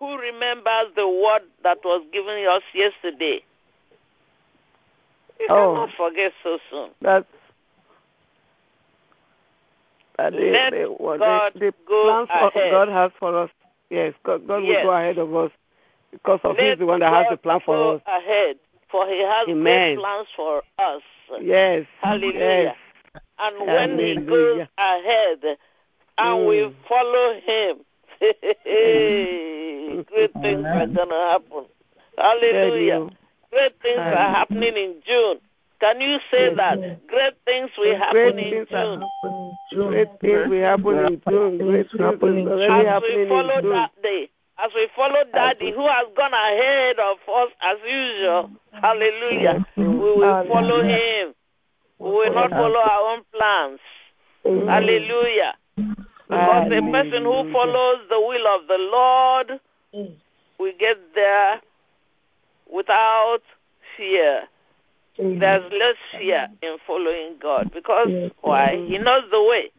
who remembers the word that was given us yesterday? You Oh. cannot forget so soon. That's that the, Let the, what God the, the go plans ahead. God has for us. Yes, God, God Yes. will go ahead of us because of Let He's the one that has the plan for go us. ahead, for He has Amen. great plans for us. Yes. Hallelujah. Yes. And when He goes ahead and we Mm. follow Him, great things are going to happen. Hallelujah. you. Great things are happening in June. Can you say that? Great things will happen in June. Great things will happen in June. Great things happen is in June. As we happening follow that day, as we follow Daddy, who has gone ahead of us as usual, hallelujah, we will follow him. We will not follow our own plans. Hallelujah. Because a person who follows the will of the Lord mm. will get there without fear. There's less fear in following God because why? He knows the way.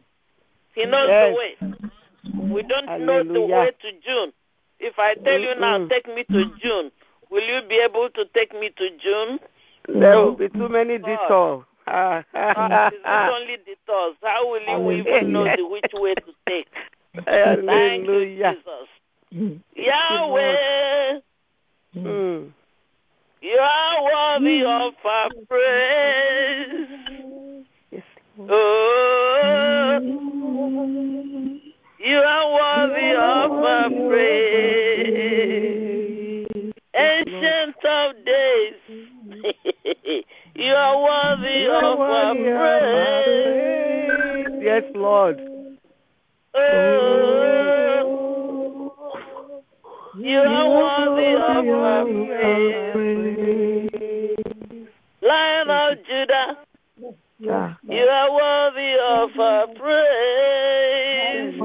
He knows Yes. the way. We don't know the way to June. If I tell you now, take me to June, will you be able to take me to June? There No. will be too many detours. Uh, is it only detours? How will you even know the which way to take? Thank you, Jesus. Yahweh, Mm. you are worthy of our praise. Yes. Oh, you are worthy of our praise. Ancient of days, you are worthy You are of our worthy of our praise. praise. Yes, Lord. Oh, you are worthy of our praise. Lion of Judah, Yeah. you are worthy of our praise. Oh,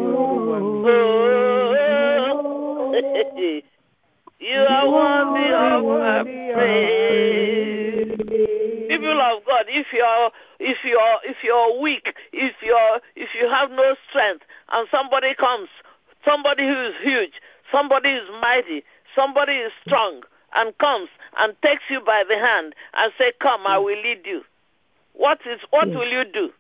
you are worthy of our praise. People of God, if you're if you're if you're weak, if you're if you have no strength, and somebody comes, somebody who is huge, somebody is mighty, somebody is strong, and comes and takes you by the hand and say, "Come, I mm. will lead you." What is what will you do?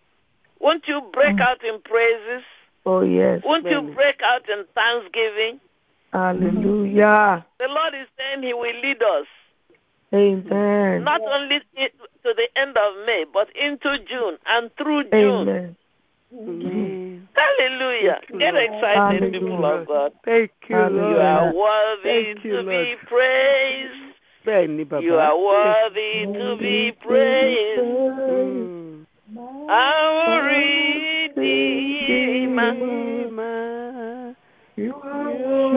Won't you break mm. out in praises? Oh, yes. Won't you break out in thanksgiving? Hallelujah. The Lord is saying He will lead us Amen. not only to the end of May, but into June and through June. Amen. Amen. Hallelujah. Thank you, Get Lord. excited, people of God. Thank you, Hallelujah. You are worthy Thank you, to be praised. You are worthy to be praised. Mm. Our Redeemer. Redeemer. You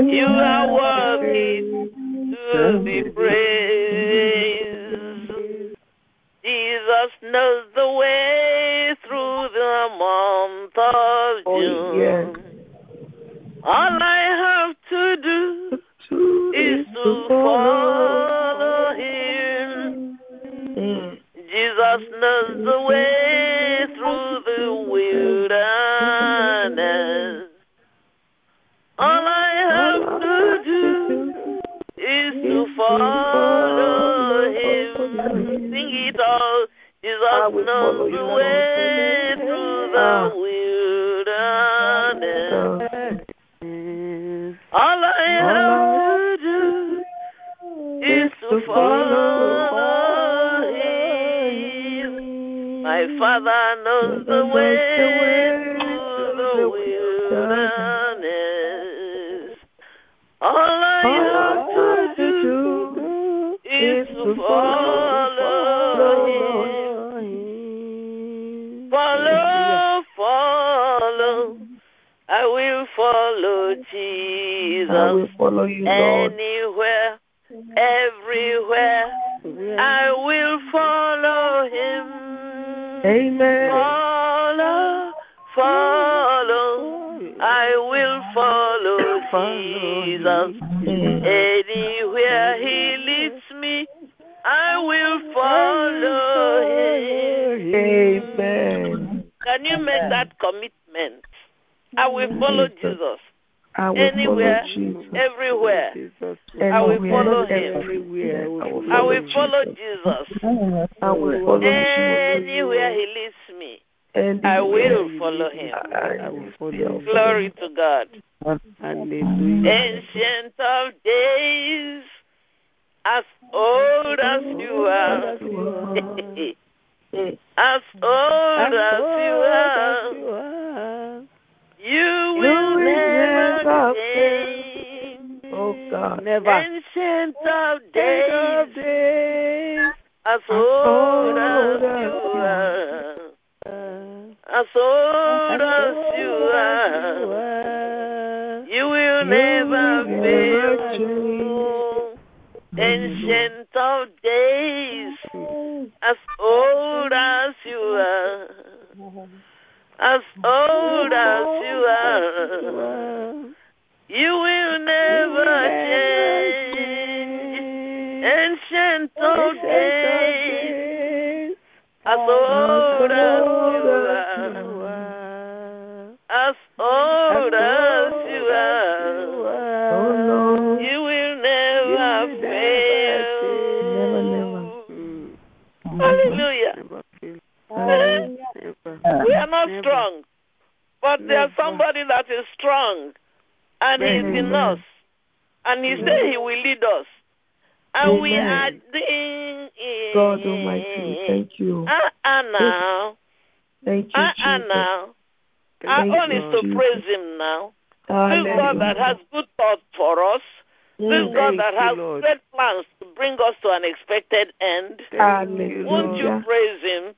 You are worthy to be praised. Jesus knows the way through the month of Oh, June. yes. All I have to do is to follow him. Mm. Jesus knows the way through the wilderness. All I have to do is to follow I will follow you, the way through Ah. the wilderness. All I have to do is to follow him. My Father knows the way through the wilderness. Follow you, Lord. As old as you are, as old as you are, you will never change. Oh God. Never. Ancient of days, as old as you are, as old as you are, you will never fail. Ancient of days, as old as you are, as old as you are, you will never change. Ancient of days, as old as you are, strong, but there's somebody that is strong, and he's in us, and he said he will lead us, and we are Amen. doing it. God Almighty, thank you. Uh uh now, Thank you, uh uh Jesus. now. Our Thank own you, is to Jesus. praise him now. This Hallelujah. God that has good thoughts for us. This Mm. God that you, has Lord. great plans to bring us to an expected end. Thank Hallelujah. Won't you Lord. praise him?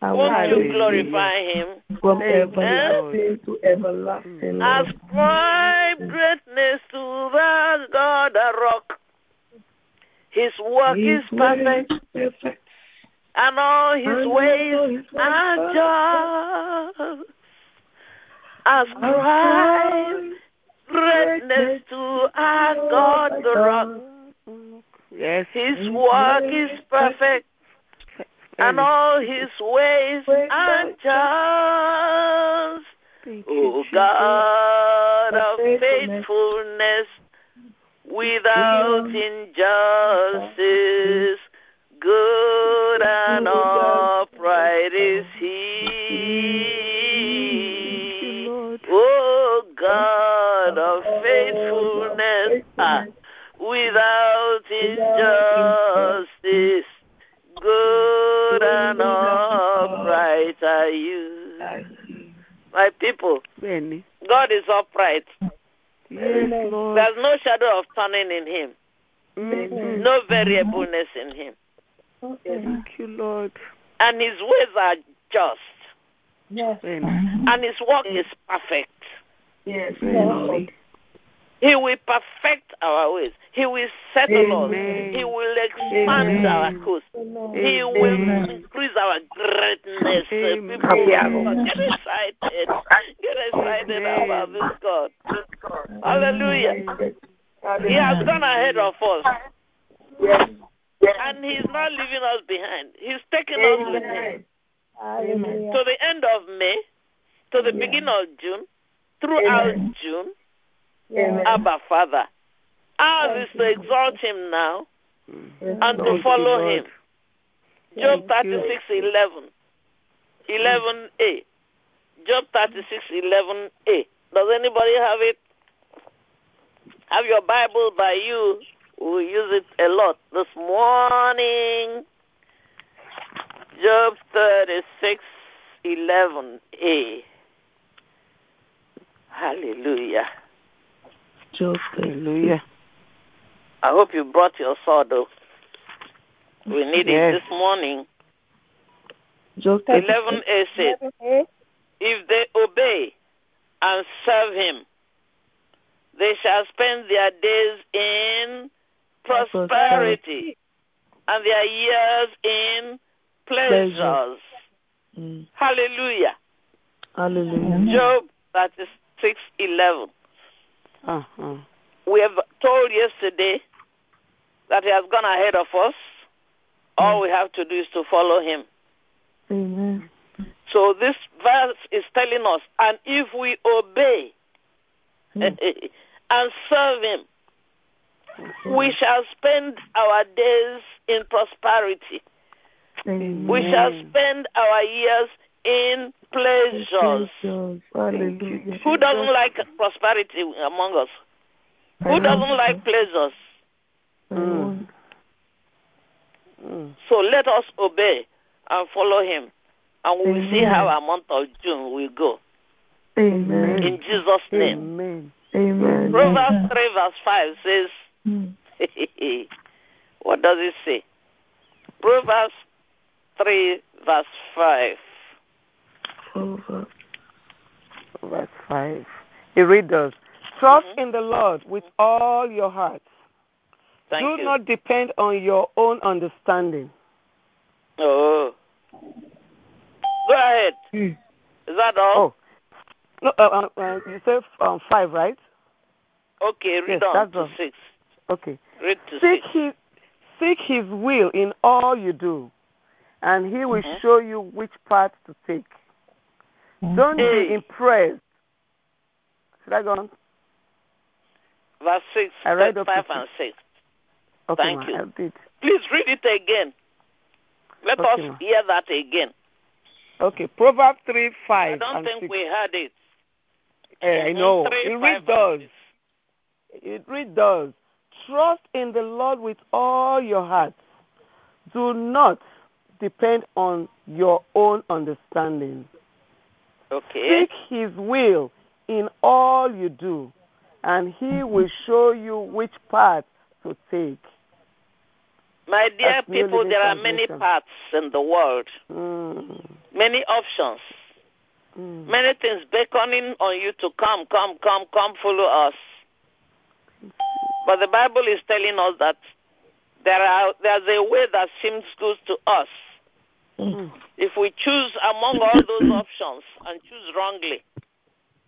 Won't you glorify him? from everlasting to everlasting. Ascribe greatness to the God, the rock. His work is perfect, perfect. and all his And his ways are just. Ascribe greatness to our God, the rock. Yes. His work is perfect, and all his ways are just. O. God of faithfulness, without injustice, good and upright is he. O God of faithfulness, ah, without injustice, people, Benny. God is upright. Yes, Lord. There's no shadow of turning in him, Mhm. no variableness in him. Thank you, Lord. And his ways are just, Benny. and his work is perfect. Yes, Benny. He will perfect our ways. He will settle us. He will expand Amen. our coast. He will Amen. increase our greatness. Amen. People, get excited. Get excited Amen. about this God. Hallelujah. He has gone ahead of us. And he's not leaving us behind. He's taking us with him to the end of May, to the beginning of June, throughout June. Abba, Father. Ours is to exalt him now and to follow Lord. him. Job Thank 36, 11. 11a. Job 36, 11a. Does anybody have it? Have your Bible by you. We use it a lot this morning. Job 36, 11a. Hallelujah. Job Hallelujah. I hope you brought your sword, though. We need Yes. it this morning. Job 11a said, If they obey and serve him, they shall spend their days in prosperity and their years in pleasures. Mm. Hallelujah. Hallelujah. Job 36 11. Uh-huh. We have told yesterday that he has gone ahead of us. All mm. we have to do is to follow him. Amen. So this verse is telling us, and if we obey hmm. eh, eh, and serve him. We shall spend our days in prosperity. We shall spend our years in pleasures. Hallelujah. Who doesn't like prosperity among us? Who doesn't like pleasures? Mm. Mm. So let us obey and follow him, and we will see how our month of June will go. Amen. In Jesus' name. Amen. Amen. Proverbs 3 verse 5 says, Mm. what does it say? Proverbs 3 verse 5. Over. Verse 5. It reads us Trust Mhm. in the Lord with all your heart. Thank Do you. not depend on your own understanding. Oh. Go ahead. Mm. Is that all? Oh. No, uh, uh, uh, you said um, 5, right? Okay, read Yes, on that's to all. 6. Okay. Read to Seek 6. his, seek his will in all you do, and he will Mhm. show you which path to take. Don't Hey. be impressed. Should I go on? Verse 6, I read 5 and 6. Okay, Thank ma, you. Please read it again. Let Okay, us ma. hear that again. Okay, Proverbs 3, 5 I don't and think 6. we heard it. Eh, I know. three, It five, read and does. It read does. Trust in the Lord with all your heart. Do not depend on your own understanding. Okay. Seek his will in all you do, and he will show you which path to take. My dear That's people, there are many paths in the world, Mm, many options, mm. many things beckoning on you to come, come, come, come, follow us. But the Bible is telling us that there are there's a way that seems good to us. Mm. If we choose among all those options and choose wrongly,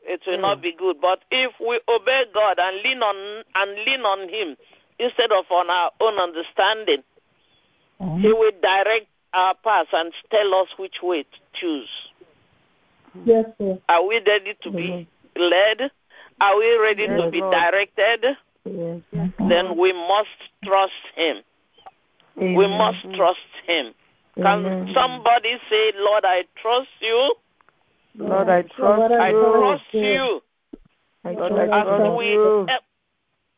it will not mm. be good. But if we obey God and lean on and lean on Him instead of on our own understanding, mm. He will direct our path and tell us which way to choose. Yes, sir. Are we ready to be led? Are we ready to be directed? Yes. Then mm-hmm. we must trust Him. We must trust Him. Can Amen. somebody say, Lord, I trust you? Lord, I trust Lord, I I you. trust you. I trust I As we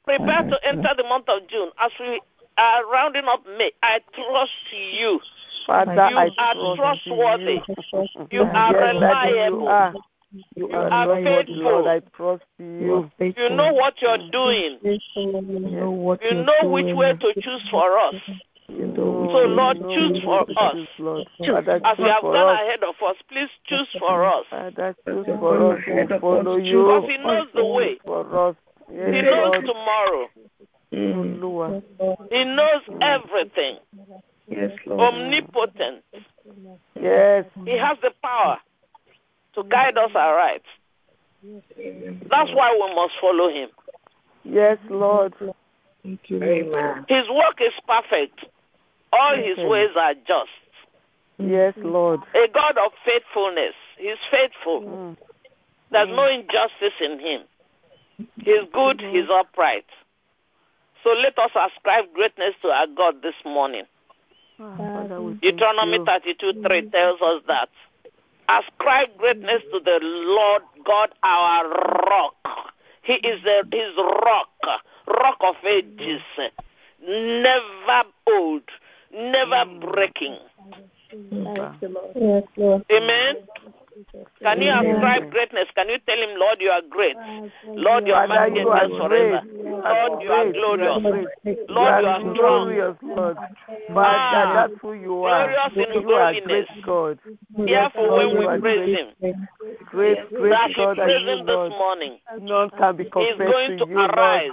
prepare to enter the month of June, as we are rounding up May, I trust you. Father, You I are trust trustworthy. you. You are yes, Daddy, you are. You You are are faithful. Lord, I trust You you. are. You know what you're doing. You know what You you're know which way to choose for us. You So, Lord, choose for us. Lord. Choose. Father, As you have gone ahead of us, please choose for us. Father, choose for us. We will follow you. Because He knows the way. For us. Yes, He knows Lord. tomorrow. Mm. He knows everything. Yes, Lord. Omnipotent. Yes. He has the power to guide us aright. That's why we must follow him. Yes, Lord. Thank you, Lord. His work is perfect. All his ways are just. Yes, Lord. A God of faithfulness. He's faithful. Mm. mm. There's no injustice in him. He's good, he's upright. So let us ascribe greatness to our God this morning. Father, we thank Deuteronomy 32 3 tells us that. Ascribe greatness to the Lord God, our rock. He is the, his rock, rock of ages, never old, never breaking. Yes, Lord. Amen. Can you Amen. ascribe greatness? Can you tell him, Lord, you are great? Lord, your Father, mercy you are endures forever. Lord, you are glorious. Lord, you are strong. glorious, Lord. Ah, Father, that's who you are. glorious in You are great God. Therefore, when we praise him, Great, great God are praise you, him this Lord. morning, None can be he's compared going to you, Lord. arise.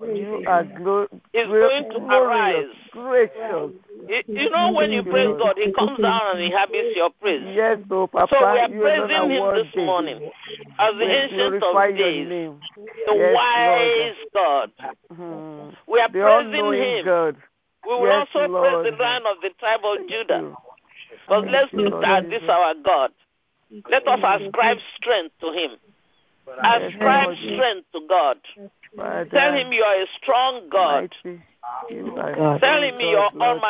You are glo- He's great, going to arise. gracious. You- know, when you praise God, he comes down and inhabits your praise. Yes, oh Papa, So we are praising him this morning as the ancient of days, the Yes, wise God. Hmm. We are The praising him. God. We will Yes, also Lord. praise the Lion of the tribe of Judah. But Thank let's you, look Lord at this our God. Let us ascribe strength to him. Ascribe strength to God. Tell him you are a strong God. mighty, you are God. Tell him you are God,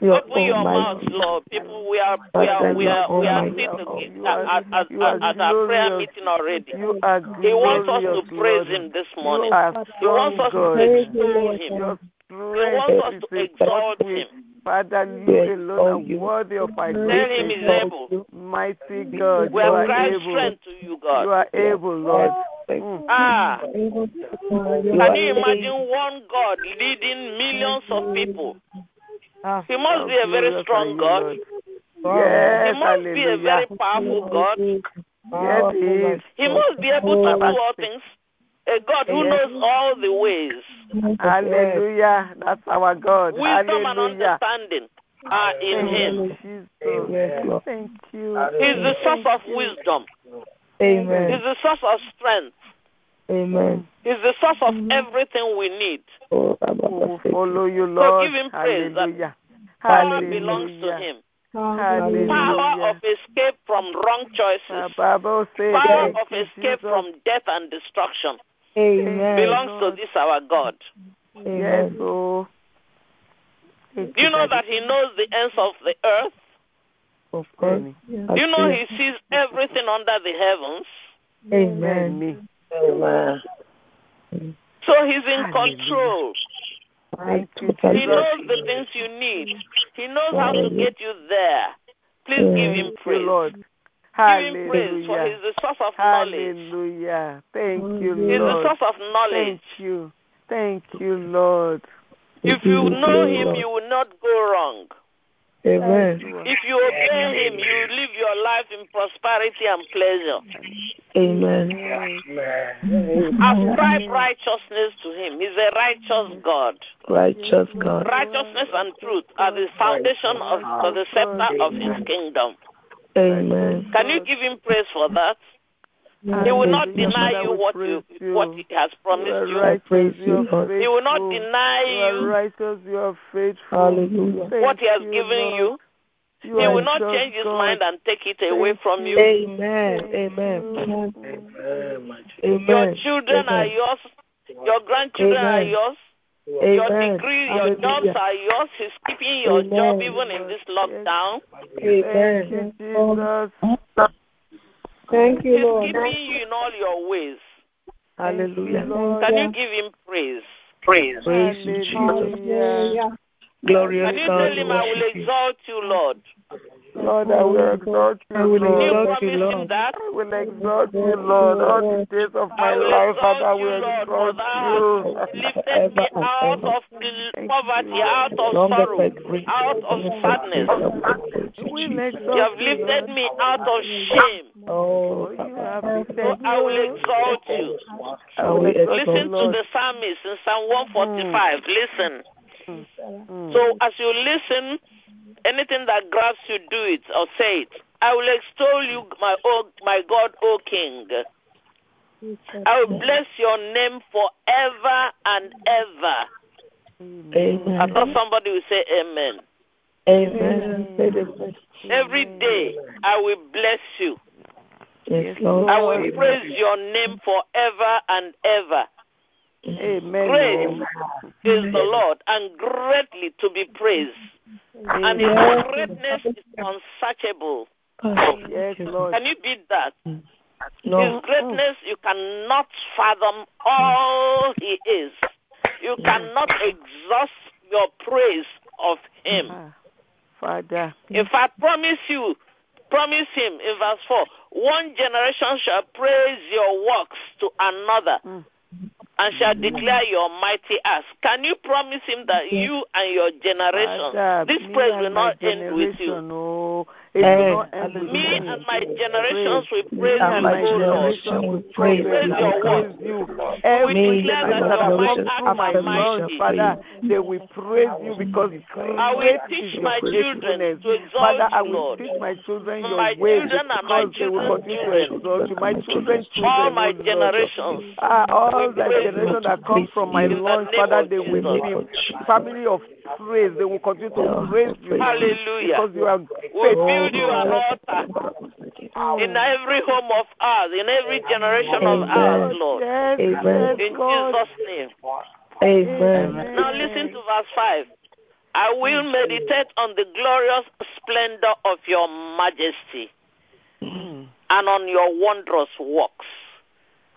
Lord. almighty. You are Open your mouth. Lord. People, we are we are we are we are Almighty. sitting at, at, you at, at our prayer meeting already. You are He wants us to praise him this morning. are He wants us to God. extol him. He wants us to exalt him. Father, We you alone are exalt you. worthy of our Tell him he's greatness. able. Mighty God, We you are able. strength to you, You are able, Lord. Mm. Ah, can you imagine one God leading millions of people? Ah, He must be a very strong God. Lord. He must be a very powerful God. Yes, he is. He must be able to do all things. A God who Yes. knows all the ways. Hallelujah. That's our God. Wisdom and understanding are in Thank him. you, Yes, Thank you. He's the source of wisdom. Amen. He's the source of strength. Amen. He's the source of everything we need. Oh, We will oh, follow you, So Lord. give him praise. Hallelujah. Power belongs to him. Hallelujah. Power of escape from wrong choices. Oh, power of escape from death and destruction Amen. belongs to this our God. Yes, oh. Do you know that he knows the ends of the earth? Of course. Do you know he sees everything under the heavens? Amen. Amen. So he's in control. He knows the things you need. He knows how to get you there. Please give him praise. Lord. Give him praise, for he's the source of knowledge. Hallelujah. Thank you, Lord. He's the source of knowledge. Thank you. Thank you, Lord. If you know him, you will not go wrong. Amen. If you obey him, you live your life in prosperity and pleasure. Amen. Ascribe righteousness to him. He's a righteous God. Righteous God. Righteousness and truth are the foundation of for the scepter of his kingdom. Amen. Can you give him praise for that? He will not deny you what you what he has promised you. Righteous, you you, are Lord. He will not deny You you righteous, you are faithful. What he has you, given Lord. you. You He will not change his God. mind and take it away from you. you. Amen. Amen. Your Amen. children are yours. Your grandchildren are Amen. yours. Your degree, your jobs are yours. He's keeping your Amen. job even in this lockdown. Thank you, Jesus. Thank He's keeping you in all your ways. Hallelujah. Lord. Can you give him praise? Praise you, Jesus. Hallelujah. Glorious Can you God, tell him I will exalt you, Lord? Lord, I will exalt you, I will Can you Lord. exalt you, promise him Lord. that? I will exalt you, Lord. All the days of my I will life, Father, I exalt you, will Lord, exalt you. hast lifted me out of the poverty, out of sorrow, as I breathe, out of long as I sadness. breathe, I will praise you, We'll Jesus. You have lifted me out of shame. Oh, Oh, you have So lifted I will you. exalt you. I will exalt Listen to the psalmist in Psalm 145. Listen. Mm. So as you listen, anything that grabs you, do it or say it. I will extol you, my o, my God, O King. I will bless your name forever and ever. I thought somebody would say amen. Amen. Say Every day I will bless you. Yes, Lord. I will praise your name forever and ever. Amen. Great Lord. is the Lord and greatly to be praised. And his Amen. greatness is unsearchable. Yes, Lord. Can you beat that? No. His greatness, you cannot fathom all he is. You cannot exhaust your praise of him. Ah, Father. If I promise you, promise him in verse 4 one generation shall praise your works to another Mm. and shall declare your mighty acts. Can you promise him that you and your generation, this praise will not end with you? Generation, oh, it will not end with hallelujah. Me me. and my generations will praise and you, my O Lord. generation will praise, praise you, your praise work. you. We Every declare that my generation that your come might generation my are after me lungs, shall mighty. Father, they will praise you because I will teach my children to exalt Father, I will teach my children your My ways children and my because they will children's continue to children. exalt you. My children's All my oh generations. Ah, all the praise generation that come from my in the lungs, name Father, they will Jesus. be family of praise. They will continue to praise you, Hallelujah. because you are We'll faithful, build you an God. altar. in every home of ours, in every generation of Amen. ours, Lord. Yes, Amen. yes, In Jesus' name. Amen. Now listen to verse 5. I will meditate on the glorious splendor of your majesty and on your wondrous works.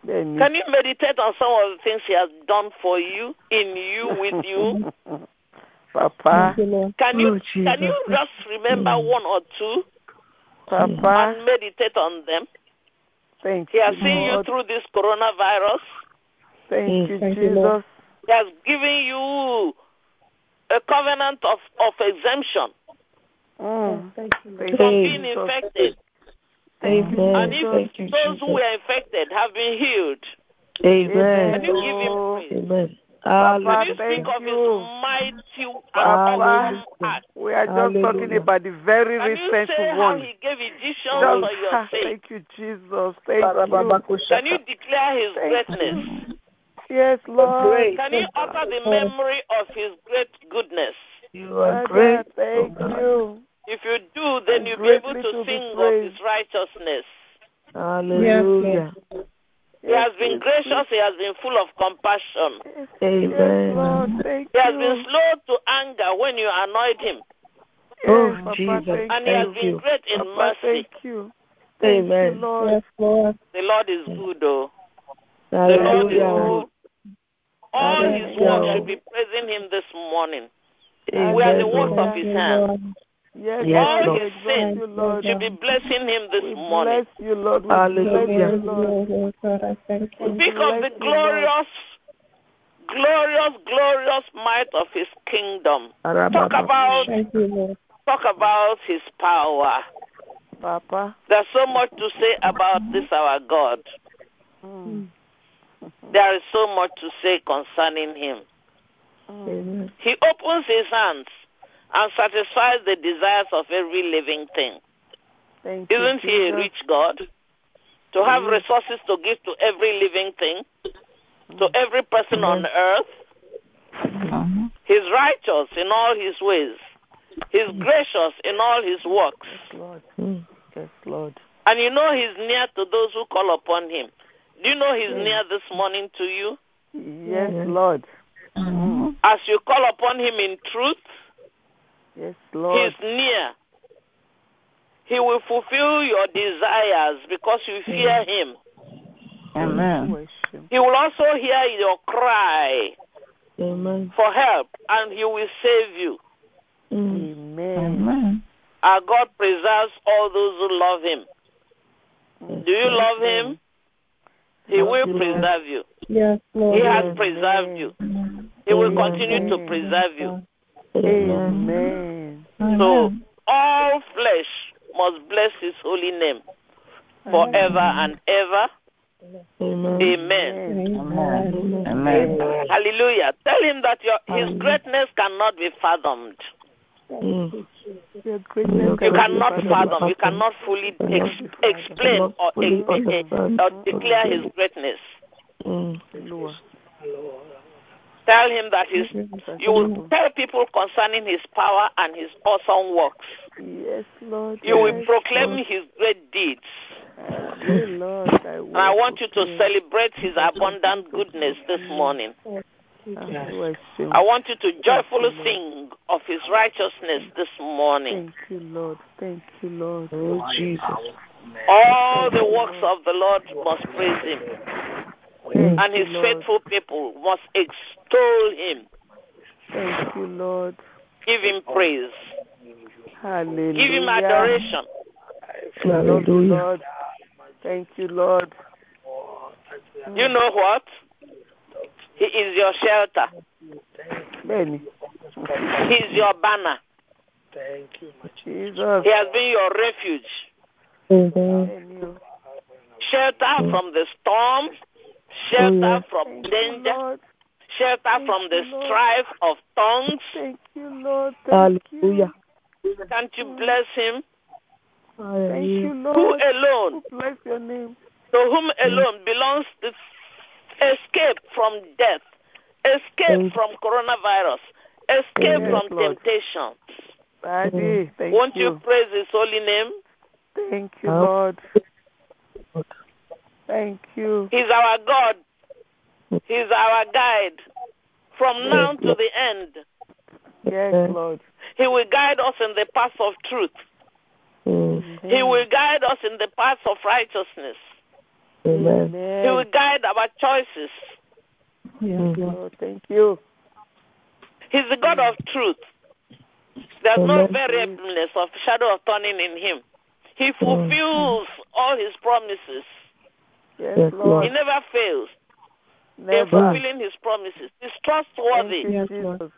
Can you meditate on some of the things he has done for you, in you, with you? Papa, Thank you, Lord. Can you Oh, can you just remember one or two Papa, and meditate on them? thank He you, has seen you through this coronavirus. Thank Mm, you, thank you, Lord. Jesus. He has given you a covenant of, of exemption Mm. Thank you, Thank from being infected. Amen. And if Thank you, those who were infected have been healed, Amen. can you give him Oh, praise? Amen. Can you Papa, speak thank of his you. mighty uh, and Papa. We are just talking about the very Can you recent say how one. he gave Egyptians Just, for your sake? thank you, Jesus. Thank you. Can you declare his Thank greatness? Yes, Lord. Can you utter the memory of his great goodness? You are great. thank oh you. If you do, then And you'll be able to to sing of his righteousness. Hallelujah. He has been gracious, he has been full of compassion. Amen. Lord. He has been slow to anger when you annoyed him, Oh, Papa, Jesus. and he has been you. great in Papa, mercy. thank you. Thank Amen. you, Lord. Lord. The Lord is good, though. The Lord is good. All his Hallelujah. works should be praising him this morning. Amen. We are the Amen. works of his hands. Yes, Yes, Lord. Lord. We exalt you, Lord. Should be blessing him this We morning. bless you, Lord. We Hallelujah. bless you, Lord. We Speak of the bless you, glorious, glorious, glorious might of his kingdom. Talk about talk about his power. Papa. There's so much to say about this our God. Mm. There is so much to say concerning him. Mm. He opens his hands and satisfies the desires of every living thing. Thank Isn't he a rich God? To have Yes. resources to give to every living thing, to every person on earth. He's righteous in all his ways. He's gracious in all his works. Yes, Lord. Mm. Yes, Lord. And you know he's near to those who call upon him. Do you know he's Yes. near this morning to you? Yes, Yes. Lord. Mm. As you call upon him in truth, Yes, Lord. he's near. He will fulfill your desires because you fear him. Amen. He will also hear your cry Amen. for help and he will save you. Mm. Amen. Our God preserves all those who love him. Do you love him? He will preserve you. Yes, He has preserved you. He will continue to preserve you. Amen. Amen. So all flesh must bless his holy name forever and ever. Amen. Amen. Amen. Amen. Hallelujah. Tell him that your, his greatness cannot be fathomed. Mm. You cannot fathom. You cannot fully ex- explain or, ex- eh, or declare his greatness. Mm. Hallelujah. Tell him that his, you will tell people concerning his power and his awesome works. Yes, Lord. You will yes, proclaim Lord. his great deeds. I Lord. I. And I want you to celebrate his abundant goodness this morning. Hallelujah. I want you to joyfully Lord. sing of his righteousness this morning. Thank you, Lord. Thank you, Lord. Oh, Jesus. All the works of the Lord must praise him, Thank and his Lord. faithful people must extol him. Thank you, Lord. Give him praise. Hallelujah. Give him adoration. Hallelujah. Lord. Thank you, Lord. You know what? He is your shelter. Benny. He is your banner. Thank you, Jesus. He has been your refuge. Amen. Benny. Shelter from the storm, shelter yeah. from Thank danger, Lord. shelter from the Lord. strife of tongues. Thank you, Lord. Thank Hallelujah. you. Can't you bless him? Thank you, Lord. Who alone, Bless your name. to whom alone belongs the escape from death, escape from coronavirus, escape Yes, from Lord. temptation. Daddy, thank Won't you you. praise his holy name? Thank you, Help. Lord. Thank you. He's our God. He's our guide from now Yes, to Lord. the end. Yes, Yes. Lord. He will guide us in the path of truth. Mm. He will guide us in the path of righteousness. Amen. He will guide our choices. Yes, Lord. Lord, thank you. He's the God of truth. There's no Amen. variableness of shadow of turning in him. He fulfills all his promises. Yes, Yes, He never fails in Never. fulfilling his promises. He's trustworthy. Yes, Jesus. Lord.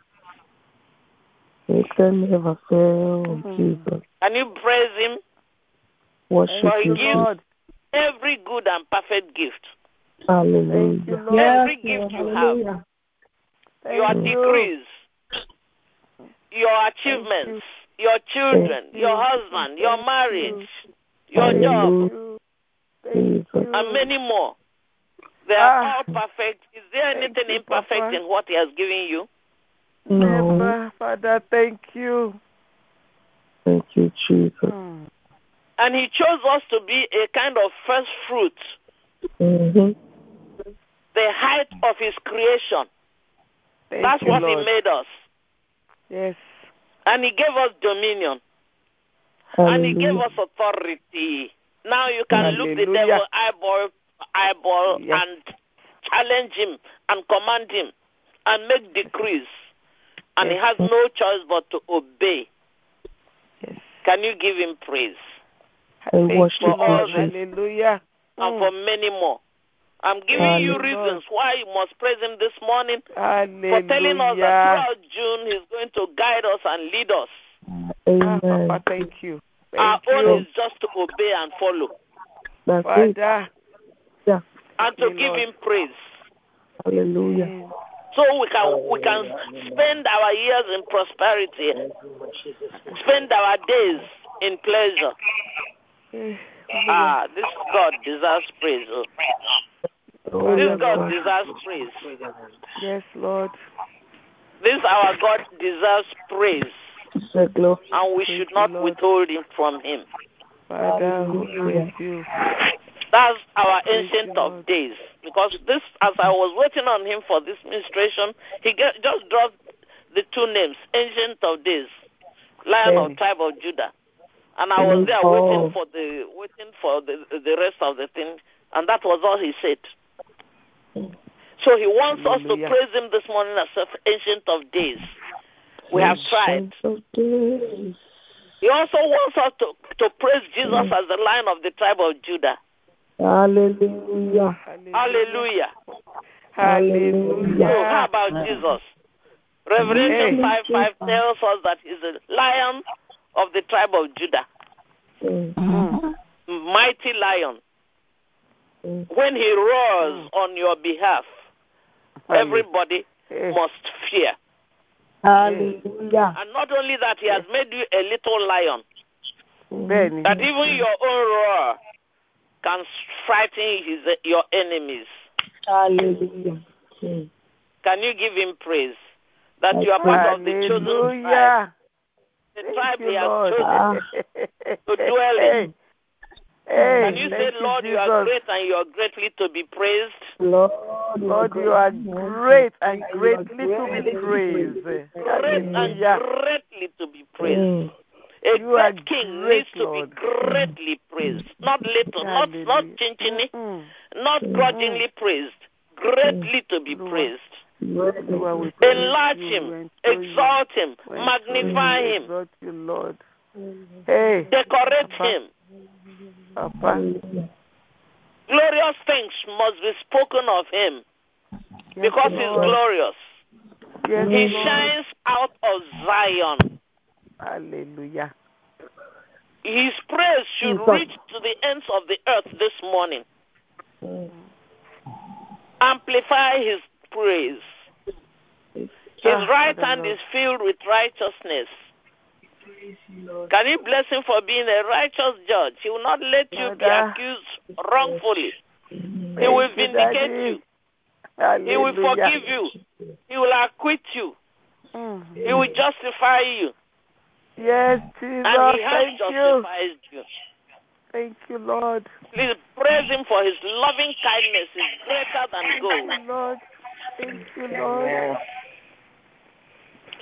He can never fail, Mhm. Jesus. Can you praise him? Worship Thank you, you, gives- Lord. Every good and perfect gift. Thank you, Hallelujah. Lord. Every gift you have. your Thank you. degrees, your achievements, your children, you. your husband, your Thank marriage, your Hallelujah. job, Thank you. Thank Jesus. you. and many more. They are Ah. all perfect. Is there Thank anything you, imperfect Papa. in what He has given you? No. Never. Father, thank you. Thank you, Jesus. Mm. And He chose us to be a kind of first fruit, Mm-hmm. the height of His creation. Thank That's you, what Lord. He made us. Yes. And He gave us dominion. And He gave us authority. Now you can look the Hallelujah. devil eyeball, eyeball, Yes. and challenge him and command him and make decrees. And he has no choice but to obey. Yes. Can you give him praise? And worship for all Lord. Jesus. Hallelujah. And Mm. for many more. I'm giving you reasons why you must praise him this morning for telling us that throughout June he's going to guide us and lead us. Ah, Amen. Papa, thank you. Our Thank own is just to obey and follow That's it. Father. Yeah. and to you, give Lord. him praise. Hallelujah. So we can we can spend our years in prosperity, spend our days in pleasure. Eh, Ah, this God deserves praise. oh. Oh, This yes, God Lord. deserves praise. Yes, Lord. This our God deserves praise, Say glory. And we should not withhold it from Him. Father, we Hallelujah. you. That's our ancient of days. Because this, as I was waiting on him for this ministration, he get, just dropped the two names, ancient of days, lion of tribe of Judah, and I was there waiting for the waiting for the the rest of the thing, and that was all he said. So he wants us to praise him this morning as of ancient of days. We have tried. Ancient. He also wants us to, to praise Jesus Mm. as the lion of the tribe of Judah. Hallelujah. Hallelujah. Hallelujah. So how about Jesus? Revelation Hey. 5 5 tells us that he's the lion of the tribe of Judah, Mm. mighty lion. Mm. When he roars on your behalf, everybody must fear. Hallelujah. And not only that, he has made you a little lion, Bene. that even your own roar can frighten his, your enemies. Hallelujah. Can you give him praise? That I you are part of the chosen tribe, the Thank tribe you, he has Lord. chosen. Ah. to dwell in. Hey, Can you say, thank Lord, you are great and you are greatly to be praised? Lord, Lord, you are great and greatly to be praised. Great and greatly to be praised. Mm. A You great king great, needs to Lord. be greatly praised, not little, not not Hallelujah. chinchini, Mm. not Mm. grudgingly praised, greatly to be praised. Lord, we Great. praise Enlarge him, we adore you, exalt him, magnify him, exalt you, Lord. Hey, decorate Papa. him. Glorious things must be spoken of him because he's glorious. He shines out of Zion. Hallelujah. His praise should reach to the ends of the earth this morning. Mm. Amplify his praise. His Ah, right hand is filled with righteousness. Can you bless him for being a righteous judge? He will not let you be accused wrongfully. He will vindicate you. He will forgive you. He will acquit you. Mm. He will justify you. Yes, Jesus. And he has Thank you. justified you. Thank you, Lord. Please praise him for his loving kindness is greater than Thank gold. you, Lord. Thank you, Lord.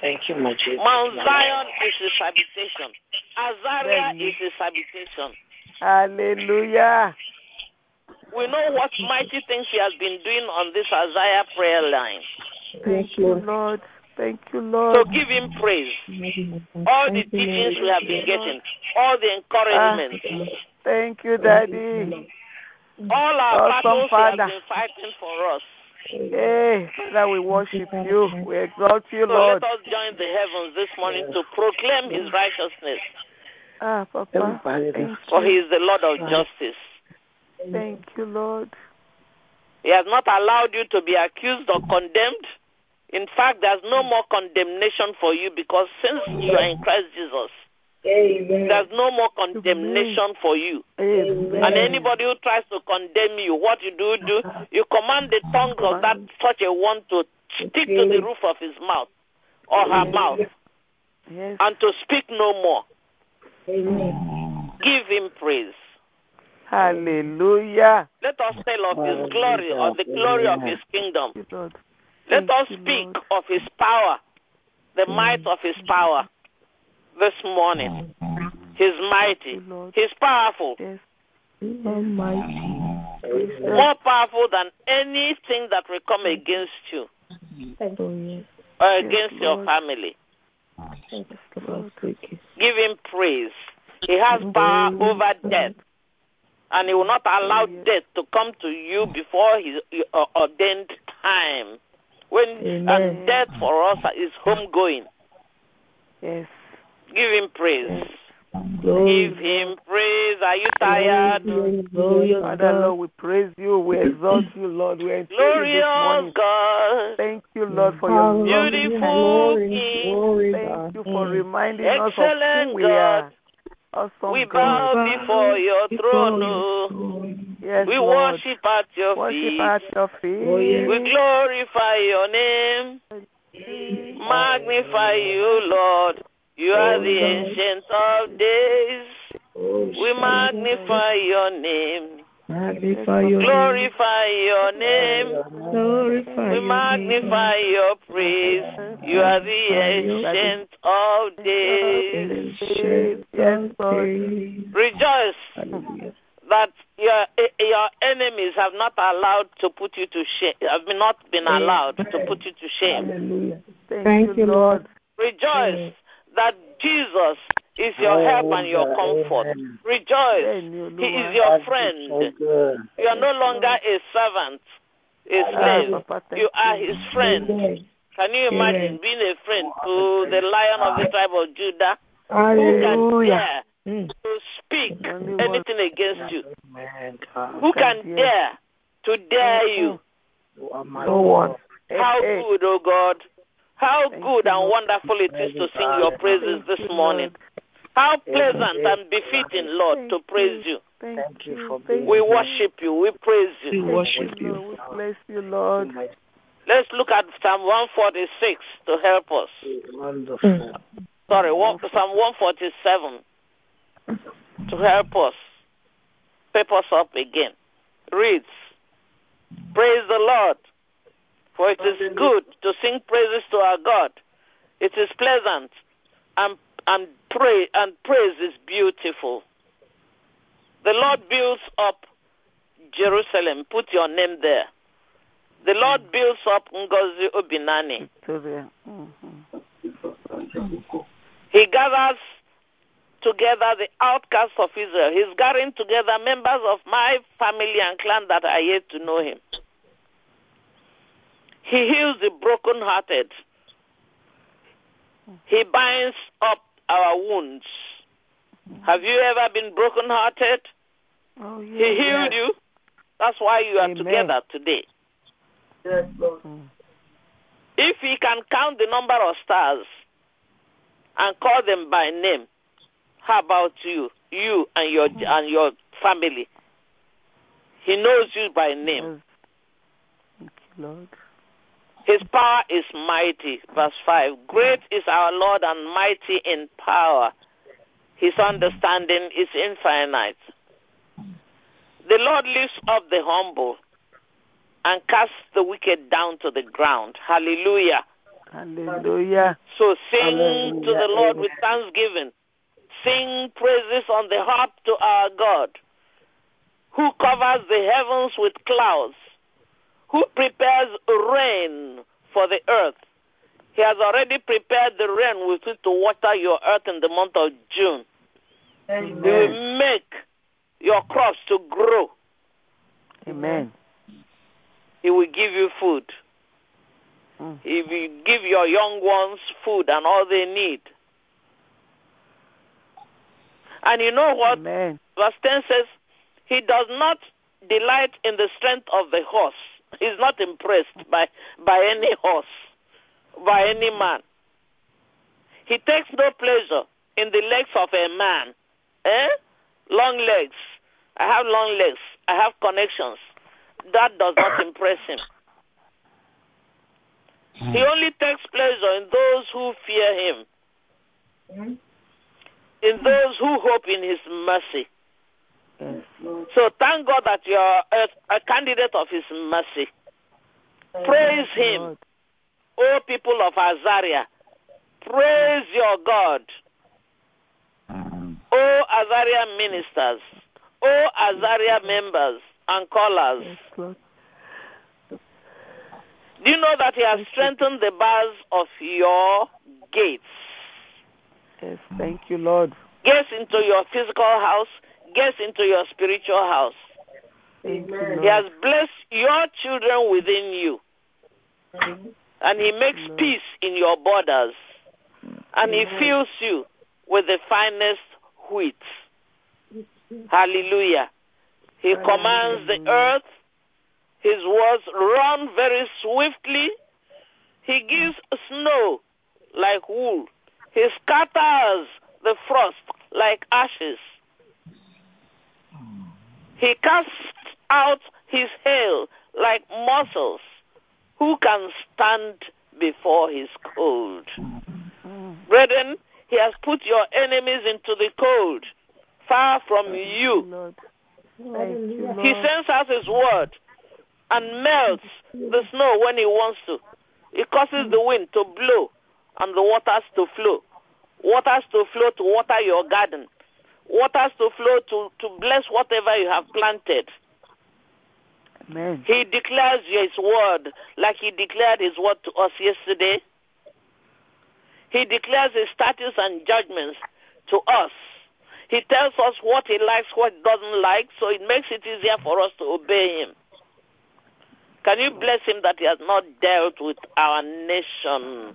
Thank you, my Jesus. Mount Zion is his habitation. Azariah is his habitation. Hallelujah. We know what mighty things he has been doing on this Isaiah prayer line. Thank you, Lord. Thank you, Lord. So give him praise. All the teachings we have been getting, all the encouragement, ah, Thank you, Daddy. all our Awesome battles he has been fighting for us. Hey, Father, we worship you. We exalt you, So Lord. let us join the heavens this morning to proclaim his righteousness, Ah, Papa. Everybody Thank for he is the Lord of justice. Thank you, Lord. He has not allowed you to be accused or condemned. In fact, there's no more condemnation for you because since you are in Christ Jesus, Amen. there's no more condemnation for you. Amen. And anybody who tries to condemn you, what you do, do, you command the tongue of that such a one to stick to the roof of his mouth or her mouth Yes. and to speak no more. Amen. Give him praise. Hallelujah. Let us tell of his glory, of the glory of his kingdom. Thank you, Lord. Let us speak of his power, the might of his power this morning. He's mighty. He's powerful. More powerful than anything that will come against you or against your family. Thank you for our sake. Give him praise. He has power over death. And he will not allow death to come to you before his ordained time. When and death for us is homegoing. Yes. Give him praise. Glory. Give him praise. Are you tired? Glorious Father, God. Lord, we praise you. We exalt you, Lord. We exalt you this Glorious morning. God. Thank you, Lord, for your love. Beautiful Glory, King. Thank you for reminding us of who we God. are. Awesome We God. bow before your throne. oh. Yes, We Lord. worship at your Worship feet. at your feet. Oh, yes. We glorify your name. Magnify you, Lord. You are Oh, the God. ancient of days. Oh, We magnify your name. Magnify your name. Glorify your name. Glorify We your magnify your praise. You are the ancient of days. Rejoice that your your enemies have not allowed to put you to shame. Have not been allowed to put you to shame. Thank, Thank you, you, Lord. Rejoice that Jesus is your help and your comfort. Rejoice. He is your friend. You are no longer a servant, a slave. You are his friend. Can you imagine being a friend to the lion of the tribe of Judah who can dare Mm. to speak anything against you? Who can can dare? dare to dare you? You are my No one. How hey. good, oh God. How good and wonderful it is to sing your praises this morning. How pleasant and befitting, Lord, to praise you. Thank, Thank you you for Thank We worship you. We praise you. We worship you. you. We bless you, Lord. Let's look at Psalm 146 to help us. Wonderful. Mm. Sorry, Psalm 147 to help us. Pep us up again. Reads, Praise the Lord, for it is good to sing praises to our God. It is pleasant, and and pray and praise is beautiful. The Lord builds up Jerusalem. Put your name there. The Lord builds up Ngozi Obinani. Mhm. He gathers together the outcasts of Israel. He's gathering together members of my family and clan that are yet to know him. He heals the brokenhearted. He binds up our wounds. Have you ever been brokenhearted? Oh, yeah. He healed you. That's why you are Amen. together today. Mm. If he can count the number of stars and call them by name, how about you, you and your and your family? He knows you by name. Yes. Thank you, Lord. His power is mighty. Verse 5 Great is our Lord and mighty in power. His understanding is infinite. The Lord lifts up the humble and casts the wicked down to the ground. Hallelujah. Hallelujah. So sing to the Hallelujah. Lord with thanksgiving. Sing praises on the harp to our God, who covers the heavens with clouds, who prepares rain for the earth. He has already prepared the rain with it to water your earth in the month of June. He will make your crops to grow. Amen. He will give you food. Mm. He will give your young ones food and all they need. And you know what? Amen. Verse 10 says, He does not delight in the strength of the horse. He's not impressed by, by any horse, by any man. He takes no pleasure in the legs of a man. Eh? Long legs. I have long legs. I have connections. That does not impress him. He only takes pleasure in those who fear him, in those who hope in his mercy. So thank God that you are a, a candidate of his mercy. Praise him, Lord. O people of Azaria. Praise your God, mm-hmm. O Azaria ministers, O Azaria members and callers. Yes, Do you know that he has strengthened the bars of your gates? Yes, thank you, Lord. Gates into your physical house, gates into your spiritual house. Amen. He has blessed your children within you. and he makes Lord. peace in your borders, and he fills you with the finest wheat. Hallelujah. He commands the earth, his words run very swiftly. He gives snow like wool, he scatters the frost like ashes. He casts out his hail like mussels. Who can stand before his cold? Brethren, he has put your enemies into the cold, far from you. Lord. Thank you, Lord. He sends out his word and melts the snow when he wants to. He causes the wind to blow and the waters to flow. Waters to flow to water your garden. Waters to flow to, to bless whatever you have planted. Amen. He declares his word like he declared his word to us yesterday. He declares his statutes and judgments to us. He tells us what he likes, what he doesn't like, so it makes it easier for us to obey him. Can you bless him that he has not dealt with our nation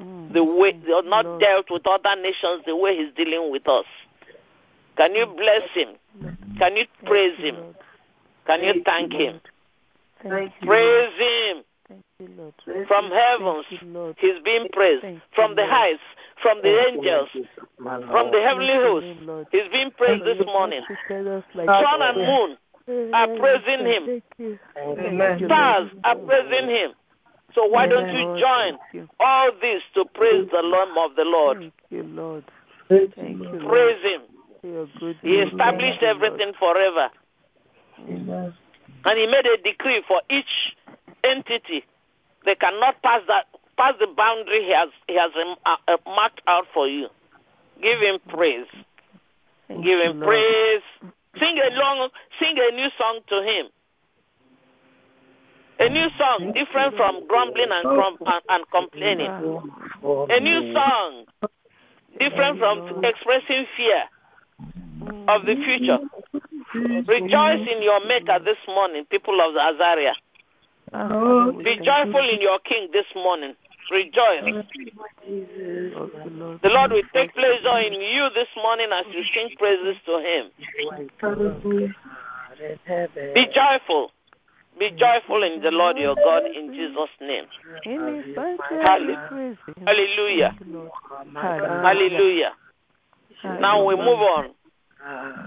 Mm. the way, he has not dealt with other nations the way he's dealing with us? Can you bless him? Can you praise him? Can you Thank thank him? Thank you, Lord. Praise him. Thank you, Lord. From heavens, Thank you, Lord. he's being praised. From the heights, from the angels, from the heavenly Bless host, he's being praised this morning. prepared us like Sun and moon are praising him. Thank you. Thank Thank you. you, Stars are praising him. So why don't you join all this to praise the Lamb of the Lord? Thank you, Thank Thank you, Lord. Praise him. For your good He established everything forever. Amen. And he made a decree for each entity. They cannot pass that pass the boundary he has he has uh, uh, marked out for you. Give him praise. Thank Give him Lord. praise. Sing a long sing a new song to him. A new song different from grumbling and grum- and, and complaining. A new song different from expressing fear of the future. Rejoice in your maker this morning, people of Azaria. Ah, Be joyful in your king this morning. Rejoice. The Lord. Will take pleasure in you this morning as you sing praises to him. Be joyful. Be joyful in the Lord your God in Jesus' name. In his sanctuary, Hallelujah. Hallelujah. Thank you, Lord. Hallelujah. Now we move on. Uh,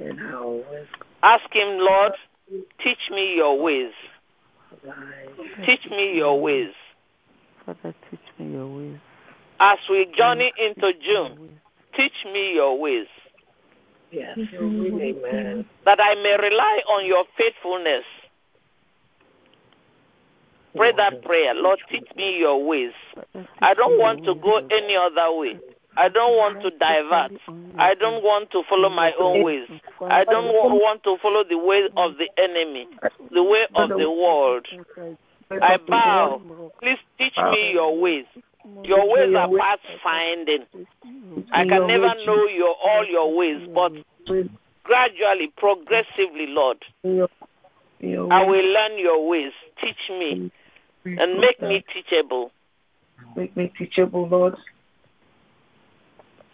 and how Ask him, Lord, teach me your ways. Teach me your ways. Father, teach me your ways. As we journey into Teach me June, teach me your ways. Yes. Amen. that I may rely on your faithfulness. Pray that prayer. Lord, teach me your ways. I don't want to go any other way. I don't want to divert. I don't want to follow my own ways. I don't wa- want to follow the way of the enemy, the way of the world. I bow. Please teach me your ways. Your ways are past finding. I can never know your all your ways, but gradually, progressively, Lord, I will learn your ways. Teach me and make me teachable. Make me teachable, Lord.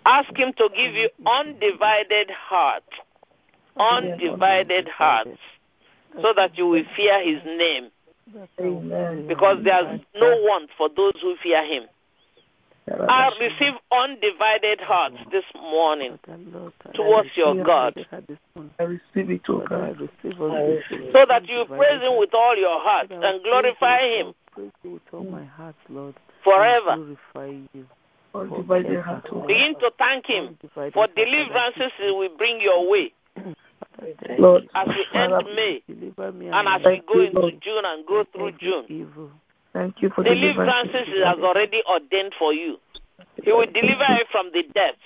Ask Him to give you undivided heart, undivided hearts, so that you will fear His name. Because there's no want for those who fear Him. I receive undivided hearts this morning towards your God, I receive it, oh God. so that you praise Him with all your heart and glorify Him Praise you with all my heart, Lord. forever. Glorify you. Undivided heart, Begin to thank Him for deliverances He will bring your way Lord, as we end Father, May me and as we go into June and go through every June. Evil. thank you for Deliverances deliverance. He has already ordained for you. He will deliver you from the depths.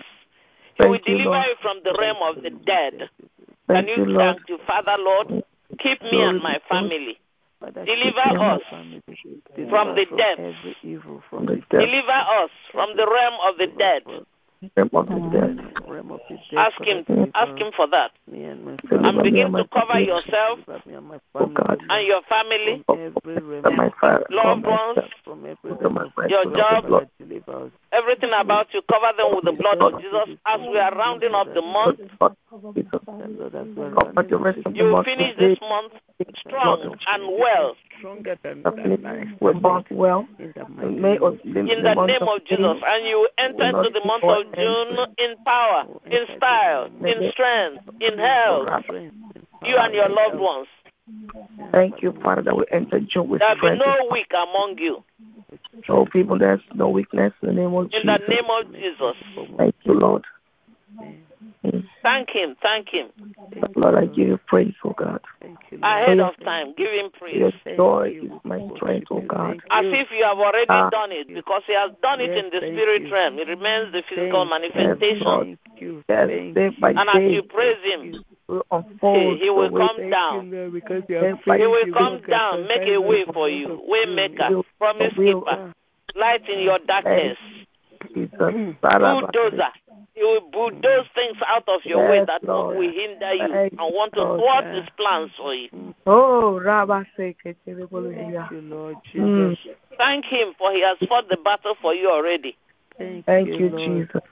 He will Thank you, deliver Lord. you from the realm of the dead. Thank Can you, you Lord. thank you, Father Lord? Keep me and my family. Father, Deliver keep me and my us from the Deliver depths. Every evil from From the the depths. Deliver us from the realm of the dead. Realm of the dead. realm of the dead. Ask Him, ask Him for that. Me and my Deliver And me begin to cover yourself and my Oh family. God. and your family, From every realm. From my father, loved ones, myself, From every from realm my of friends, Your job, the. Deliver us. everything about you, cover them with the blood of Jesus as we are rounding up the month. Lord, Jesus. And Lord, as we're Cover the rest of the You finish this month strong and well stronger than, I than finish I the month well. in the May name or of in in the the name of Jesus. And you enter into the month of June in power, in style, in strength, in health, you and your loved ones. Thank you, Father, that we enter joy with There will be no weak among you. No people, there's no weakness in the name of In the Jesus. name of Jesus. Thank you, Lord. Thank Him, thank Him. Thank Lord, I give you praise, oh God. Thank you, Ahead of time, give Him praise. Your joy is my strength, oh. God. As if you have already Ah. done it, because He has done it Yes, in the spirit you. realm. It remains the physical Thank manifestation. Lord. Thank you. Yes, Thank by you. And as you praise Him, will unfold He will way come down. you, Lord, because you will come down, make a way for you. Waymaker, promise keeper, light in your darkness. Mm. bulldozer. He will bulldoze things out of your way that Lord. will hinder you and want to thwart His plans for you. Oh, Rabba Thank you, Lord Mm. Jesus. Thank Him for He has fought the battle for you already. Thank, Thank you, Lord. Jesus.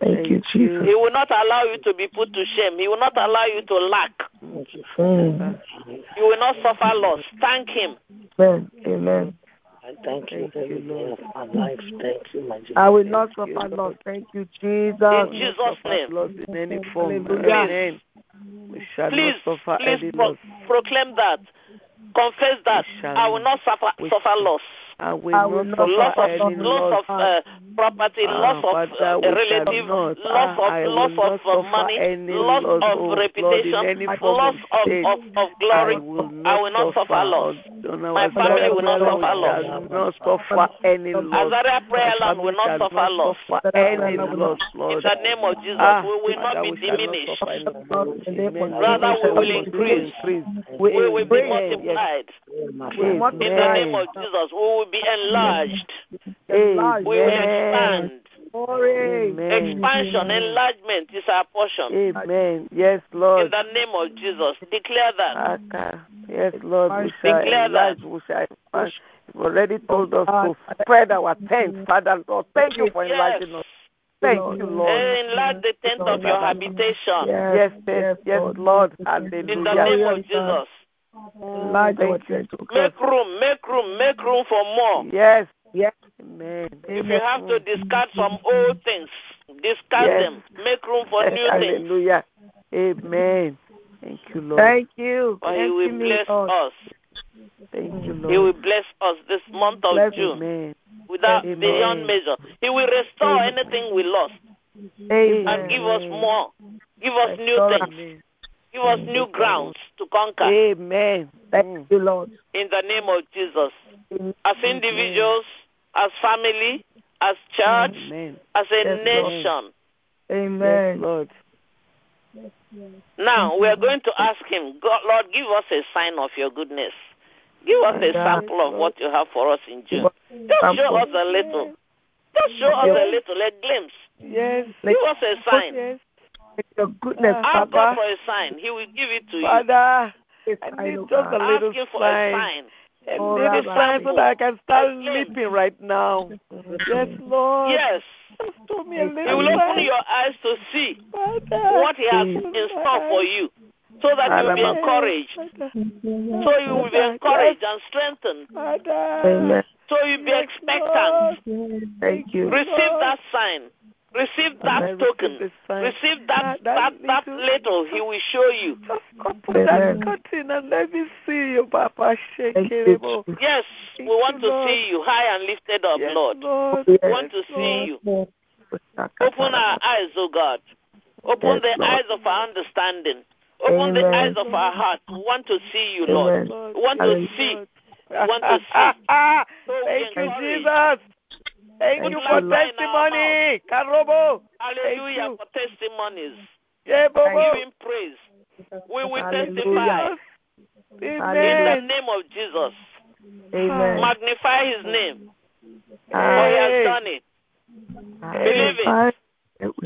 Thank Thank you. Jesus. He will not allow you to be put to shame. He will not allow you to lack. You will not suffer loss. Thank Him. Amen. Amen. I thank you Thank you, Lord. of my life. Thank you, my Jesus. I will not Thank you, suffer Lord. loss. Thank you, Jesus. In Jesus. Jesus' name. loss in any form. Amen. We shall Please, not suffer please any pro- loss. proclaim that. Confess that. I will not suffer, We suffer loss. I will I will not not suffer Loss of, any loss loss. of uh, property, Ah, loss of Father, uh, we a shall relative, not. loss of I will loss of uh, money, any loss loss, of oh reputation, any loss of of, of, of glory. I will not, I will not suffer loss. On My family will not suffer we loss. shall not suffer any loss. Azaria prayer My land will not suffer loss. any loss, In the name of Jesus, Ah, we will not be we shall not diminished. suffer any Amen. Rather, we will increase. increase. We will be multiplied. In the name of Jesus, we will be enlarged. Enlarge. We will expand. Amen. Expansion, enlargement is our portion. Amen. Yes, Lord. In the name of Jesus, declare that. Yes, Lord, we shall Declare enlarge, we shall expand. You've already told us to oh, spread our tent, Father Lord. Thank you for Yes. enlarging us. Thank you, Lord. Enlarge the tent of your habitation. Yes, yes, yes, Lord. In the name Hallelujah. of Jesus. Enlarge our Thank you. tent, God. Make room, make room, make room for more. Yes. Yes. Amen. If you have to discard some old things, discard Yes. them. Make room for new things. Hallelujah. Amen. Thank you, Lord. Thank you. For He will bless Lord. us. Thank you, Lord. He will bless us this month of Bless June Amen. without Amen. beyond measure. He will restore anything we lost Amen. and give us more. Give us new Restore things. Give us mm. new grounds to conquer Amen. Thank mm. you, Lord. in the name of Jesus. As individuals, as family, as church, Amen. as a Yes, Lord. nation. Yes, Amen. Lord. Now we are going to ask him, God, Lord, give us a sign of your goodness. Give us a sample of what you have for us in June. Give Just show us a little. Just show us a little, a glimpse. Yes. Give us a sign. Yes. Your goodness, Ask God for a sign. He will give it to you. Father, I I need know, just a God. little Ask for sign. a sign. I Oh, need a Rabbi. sign so that I can start A glimpse. leaping right now. Yes, Lord. Yes. Just me a He He will little open your eyes to see Father. what he has in store for you so that you will be encouraged. So you will be encouraged and strengthened. Amen. So you'll be expectant. Thank you. Receive that sign. Receive that receive token. Receive that That- that that that little- little he will show you. Just open that Amen. curtain and let me see you, Papa. Shake it, you, Ebo. Yes, we want to Lord. see you high and lifted up, Yes, Lord. Lord. Yes, We want to Yes, see you. Open our eyes, O God. Open Yes, the Lord. eyes of our understanding. Open the eyes of our heart. We want to see you, Lord. Amen. We want to see. We want to see. So we Thank you. Jesus. Thank Thank you you, for Lord. testimony. Karobo. Hallelujah for testimonies. Yeah, Bobo. Give Bobo. him praise. We will Hallelujah. testify Amen. in the name of Jesus. Amen. Magnify his name, for he has done it. Believe it.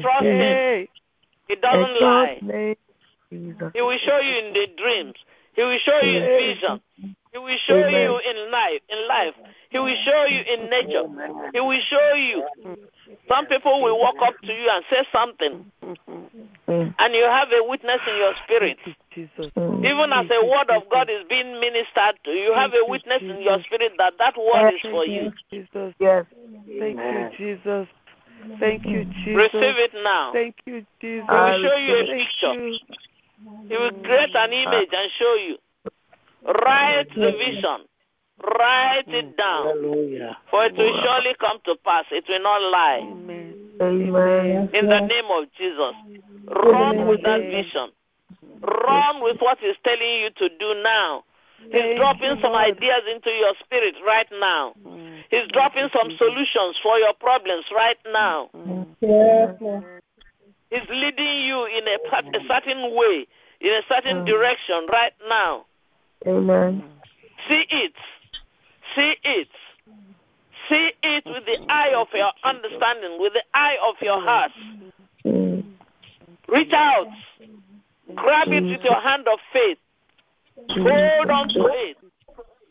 Trust him. Hey. He doesn't lie. He will show you in the dreams. He will show you in Hey. vision. He will show Amen. you in life. In life, he will show you in nature. He will show you. Some people will walk up to you and say something, and you have a witness in your spirit. Thank you, Jesus. Even as a word of God is being ministered to, you have a witness in your spirit that that word is for you. Jesus. Yes. Thank you, Jesus. Thank you, Jesus. Receive it now. Thank you, Jesus. He will show you a picture. He will create an image and show you. Write the vision. Write it down. Hallelujah. For it will surely come to pass. It will not lie. Amen. Amen. In the name of Jesus. Run with that vision. Run with what he's telling you to do now. He's dropping some ideas into your spirit right now. Mm, He's dropping some solutions for your problems right now. He's leading you in a, part- a certain way, in a certain Mm. direction right now. Amen. See it. See it. See it with the eye of your understanding, with the eye of your heart. Reach out. Grab it with your hand of faith. Hold on to it.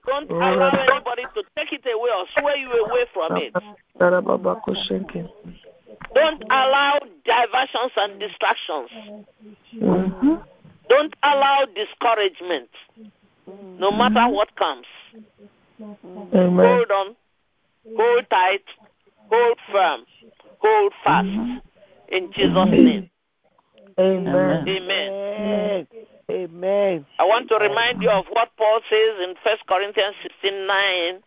Don't allow anybody to take it away or sway you away from it. Don't allow diversions and distractions. Mhm. Don't allow discouragement, no mm-hmm. matter what comes. Mm-hmm. Amen. Hold on, hold tight, hold firm, hold fast. Mm-hmm. In Jesus' name, Amen. amen. Amen. Amen. I want to remind you of what Paul says in 1 Corinthians 16 9.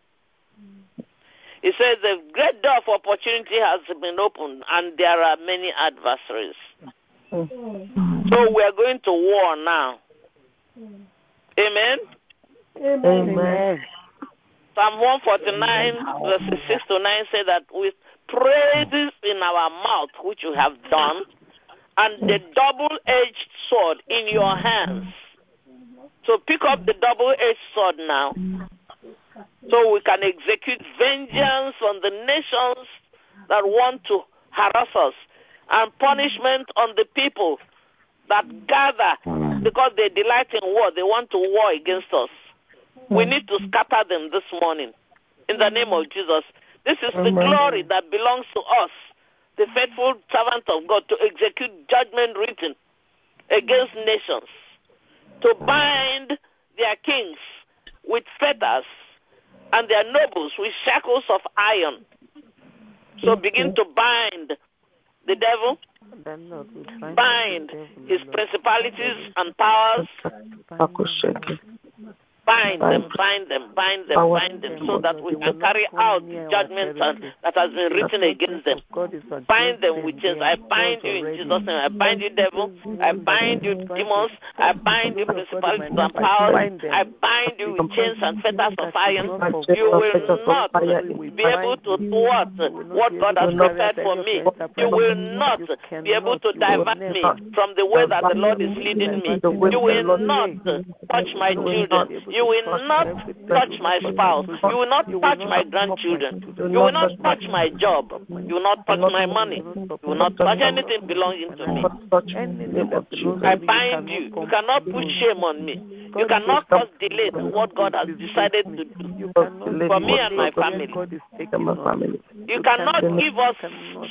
He says, The great door of opportunity has been opened, and there are many adversaries. So we are going to war now. Amen. Amen. Psalm 149, verses 6 to 9 say that with praises in our mouth, which you have done, and the double edged sword in your hands. So pick up the double edged sword now, so we can execute vengeance on the nations that want to harass us, and punishment on the people that gather because they delight in war. They want to war against us. We need to scatter them this morning in the name of Jesus. This is the glory that belongs to us, the faithful servant of God, to execute judgment written against nations, to bind their kings with fetters and their nobles with shackles of iron. So begin to bind the devil, Then, Lord, we bind bind the devil, his principalities and powers, Bakoshenke. Bind them, bind them, bind them, bind them, so that we can carry out the judgment that has been written against them. Bind them with chains. I bind you in Jesus' name. I bind you, devil. I bind you, demons. I bind you, principalities and powers. I bind you with chains and fetters of iron. You will not be able to thwart what God has prepared for me. You will not be able to divert me from the way that the Lord is leading me. You will not touch my children. You will not touch my spouse. You will not touch my grandchildren. You will not touch my job. You will not touch my money. You will not touch anything belonging to me. I bind you. You cannot put shame on me. You cannot cause delay to what God has decided to do for me and my family. You cannot give us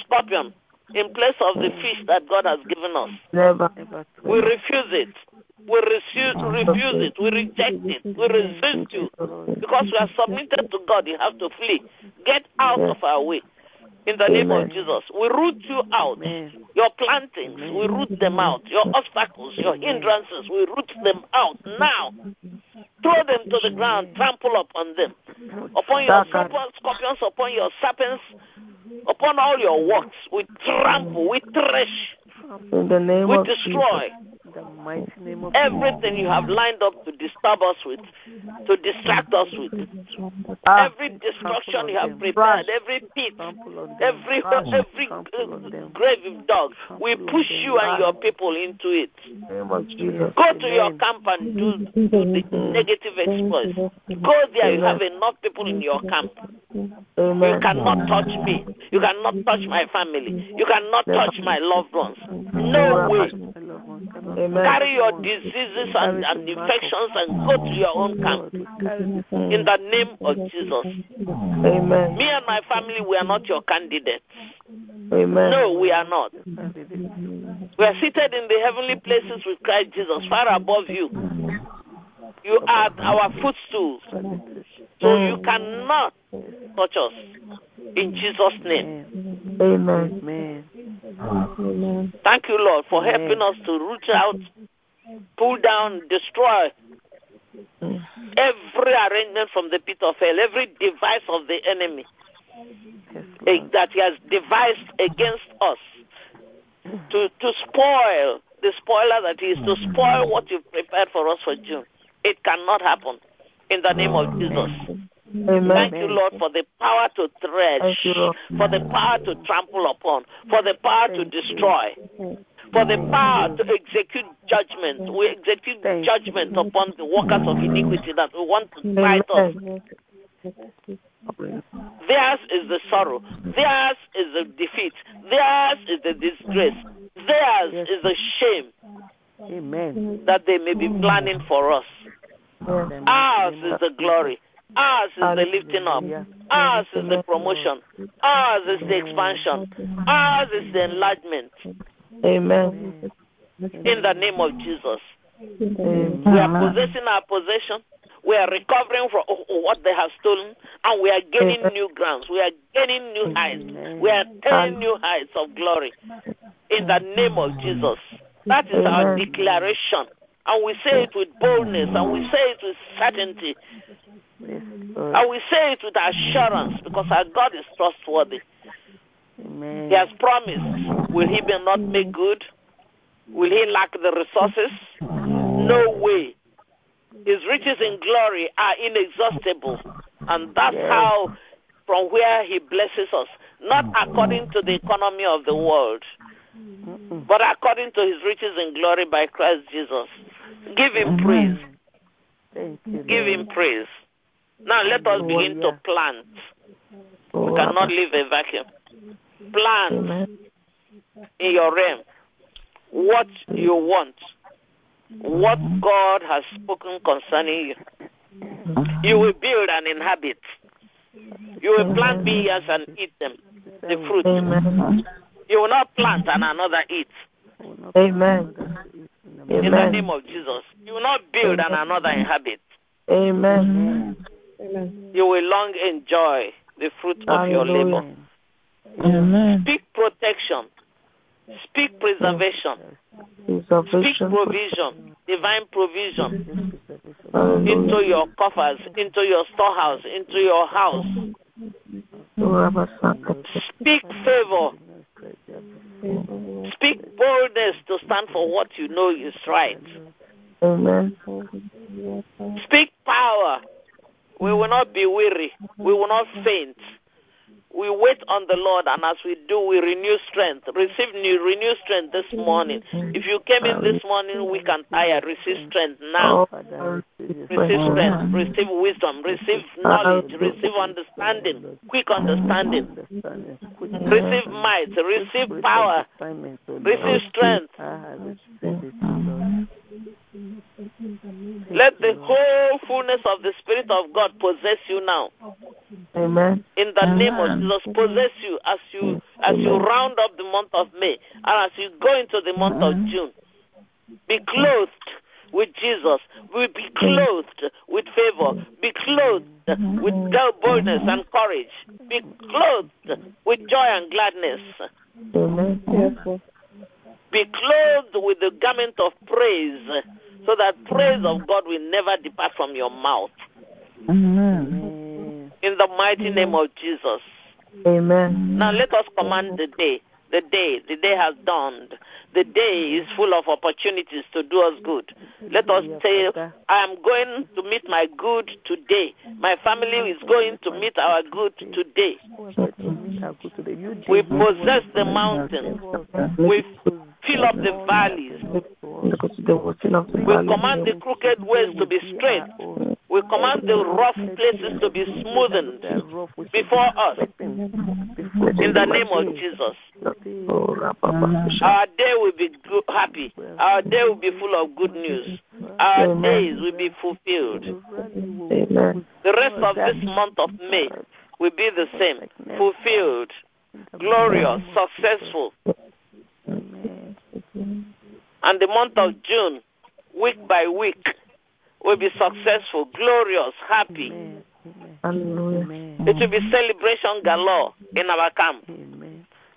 scorpion in place of the fish that God has given us. We refuse it. We refuse, refuse it. We reject it. We resist you. Because we are submitted to God, you have to flee. Get out of our way. In the name of Jesus, we root you out. Your plantings, we root them out. Your obstacles, your hindrances, we root them out now. Throw them to the ground, trample upon them. Upon your scorpions, upon your serpents, upon all your works. We trample, we thresh, In the name we of destroy the mighty name of everything you have lined up to disturb us with, to distract us with. Ah, Every destruction you have prepared, every pit, every every uh, grave of dog, we push you and your people into it. in the name of Jesus. Go to your camp and do, do the negative exploits. Go there, you have enough people in your camp. You cannot touch me. You cannot touch my family. You cannot touch my loved ones. No way. Amen. Carry your diseases and, and infections and go to your own camp. In the name of Jesus. Amen. Me and my family, we are not your candidates. Amen. No, we are not. We are seated in the heavenly places with Christ Jesus, far above you. You are our footstools. So you cannot touch us. In Jesus' name. Amen. Amen. Thank you, Lord, for helping us to root out, pull down, destroy every arrangement from the pit of hell, every device of the enemy eh, that he has devised against us to, to spoil the spoiler that is to spoil what you've prepared for us for June. It cannot happen. In the name of Jesus. Amen. Thank you, Lord, for the power to thresh, Thank you, Lord. for the power to trample upon, for the power to destroy, for the power to execute judgment. We execute judgment upon the workers of iniquity that we want to fight us. Theirs is the sorrow. Theirs is the defeat. Theirs is the disgrace. Theirs is the shame Amen. that they may be planning for us. Ours is the glory. Ours is the lifting up. Ours is the promotion. Ours is the expansion. Ours is the enlargement. Amen. In the name of Jesus. Amen. We are possessing our possession. We are recovering from what they have stolen, and we are gaining new grounds. We are gaining new heights. We are attaining new heights of glory. In the name of Jesus. That is our declaration. And we say it with boldness, and we say it with certainty, Yes, mm. Lord. and we say it with assurance because our God is trustworthy. Amen. He has promised. Will he be not mm. make good? Will he lack the resources? No way. His riches in glory are inexhaustible. And that's Yes. how, from where he blesses us, not according to the economy of the world, but according to his riches in glory by Christ Jesus. Give him praise. Thank you. Give him praise. Now let us begin to plant. We cannot leave a vacuum. Plant in your realm what you want, what God has spoken concerning you. You will build and inhabit. You will plant vineyards and eat them, the fruit. You will not plant and another eat. Amen. In the name of Jesus. You will not build and another inhabit. Amen. You will long enjoy the fruit of your labor. Amen. Speak protection Speak preservation. Speak provision, divine provision Hallelujah. into your coffers, into your storehouse, into your house. Speak favor. Speak boldness to stand for what you know is right. Amen. Speak power. We will not be weary. We will not faint. We wait on the Lord, and as we do, we renew strength. Receive new, renew strength this morning. If you came in this morning weak and tired, receive strength now. Receive strength, receive wisdom, receive knowledge, receive understanding, quick understanding, receive might, receive power, receive strength. Let the whole fullness of the Spirit of God possess you now. Amen. In the name of Jesus, possess you as you as you round up the month of May and as you go into the month of June. Be clothed with Jesus. We be clothed with favor. Be clothed with boldness and courage. Be clothed with joy and gladness. Amen. Be clothed with the garment of praise, so that praise of God will never depart from your mouth. In the mighty name of Jesus. Amen. Now let us command the day. The day, the day has dawned. The day is full of opportunities to do us good. Let us say, I am going to meet my good today. My family is going to meet our good today. We possess the mountain. We fill up the valleys. We command the crooked ways to be straight. We command the rough places to be smoothened before us. In the name of Jesus. Our day will be happy. Our day will be full of good news. Our days will be fulfilled. The rest of this month of May will be the same. Fulfilled, glorious, successful. And the month of June, week by week, will be successful, glorious, happy. Hallelujah. It will be celebration galore in our camp.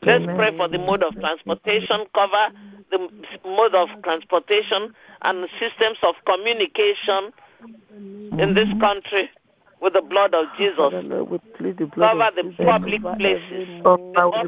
Let's pray for the mode of transportation, cover the mode of transportation and systems of communication in this country with the blood of Jesus. Cover the public places, the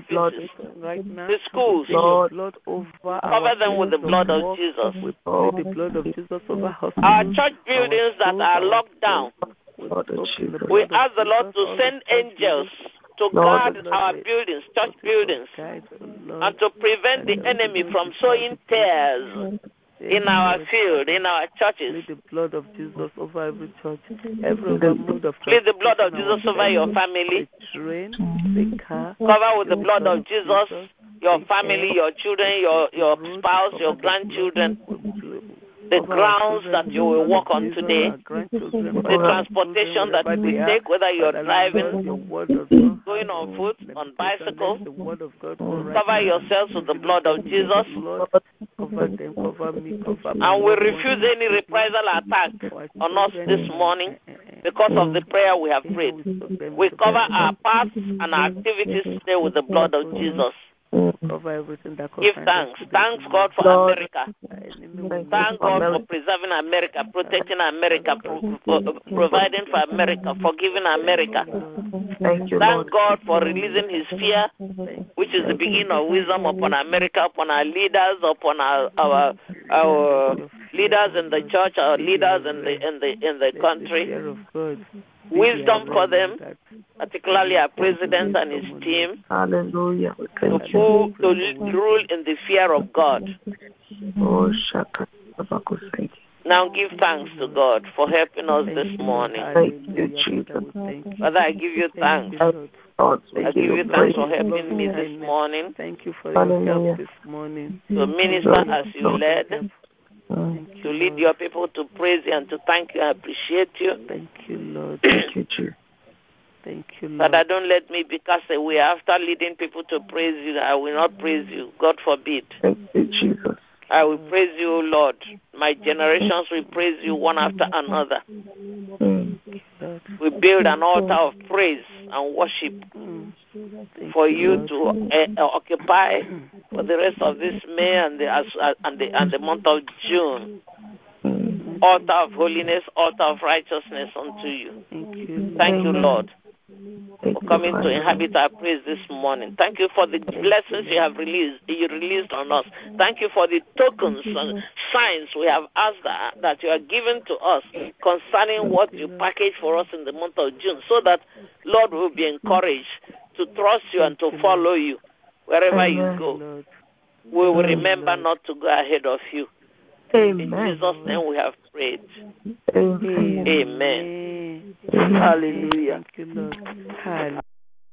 blood. offices, right now. the schools. Lord. blood over Cover them with the blood of Jesus. We the blood of Jesus over hospitals. Our church buildings that are locked down, Lord of Jesus. we ask the Lord to send angels to guard our buildings, church buildings, and to prevent the enemy from sowing tares in our field, in our churches. Plead the blood of Jesus over every church, mm-hmm. every other mode of Plead the blood of Jesus over your family. The train, mm-hmm. the car. Cover with the blood of Jesus your family, your children, your, your spouse, your grandchildren, the grounds that you will walk on today, the transportation that you will take, whether you're driving, going on foot, on bicycle. Cover yourselves with the blood of Jesus. Cover them, cover me, cover me. And we refuse any reprisal attack on us this morning because of the prayer we have prayed. We cover our paths and our activities today with the blood of Jesus. Cover everything that Give thanks. Thanks God for America. Thank God for preserving America, protecting America, pro- pro- uh, providing for America, forgiving America. Thank you, Thank God for releasing His fear, which is the beginning of wisdom upon America, upon our leaders, upon our our, our leaders in the church, our leaders in the in the in the country. Wisdom for them, particularly our president and his team, Hallelujah. We to, Thank rule- to rule in the fear of God. Oh, Shaka. Tabaku, Thank you. Now give thanks to God for helping us this morning. Thank you, Jesus. Father, I give you thanks. Lord, I give give you you thanks for helping me this morning Thank you for your Hallelujah. help this morning. to minister as you led, to lead your people to praise you and to thank you and appreciate you. Thank you, Lord. Thank you, Jesus. Thank you, Lord. Father, don't let me be cast away. After leading people to praise you, I will not praise you. God forbid. Thank you, Jesus. I will praise you, Lord. My generations will praise you one after another. Mm. We build an altar of praise and worship Mm. for you to uh, occupy for the rest of this May and the uh, and the and the month of June. Mm. Altar of holiness, altar of righteousness unto you. Thank you. Thank you, Lord, Thank for coming to inhabit our praise this morning. Thank you for the blessings you have released you released on us. Thank you for the tokens and signs we have asked that, that you are giving to us concerning what you package for us in the month of June, so that Lord will be encouraged to trust you and to follow you wherever you go. We will remember not to go ahead of you. In Amen. Jesus' name we have prayed. Amen. Amen. Hallelujah.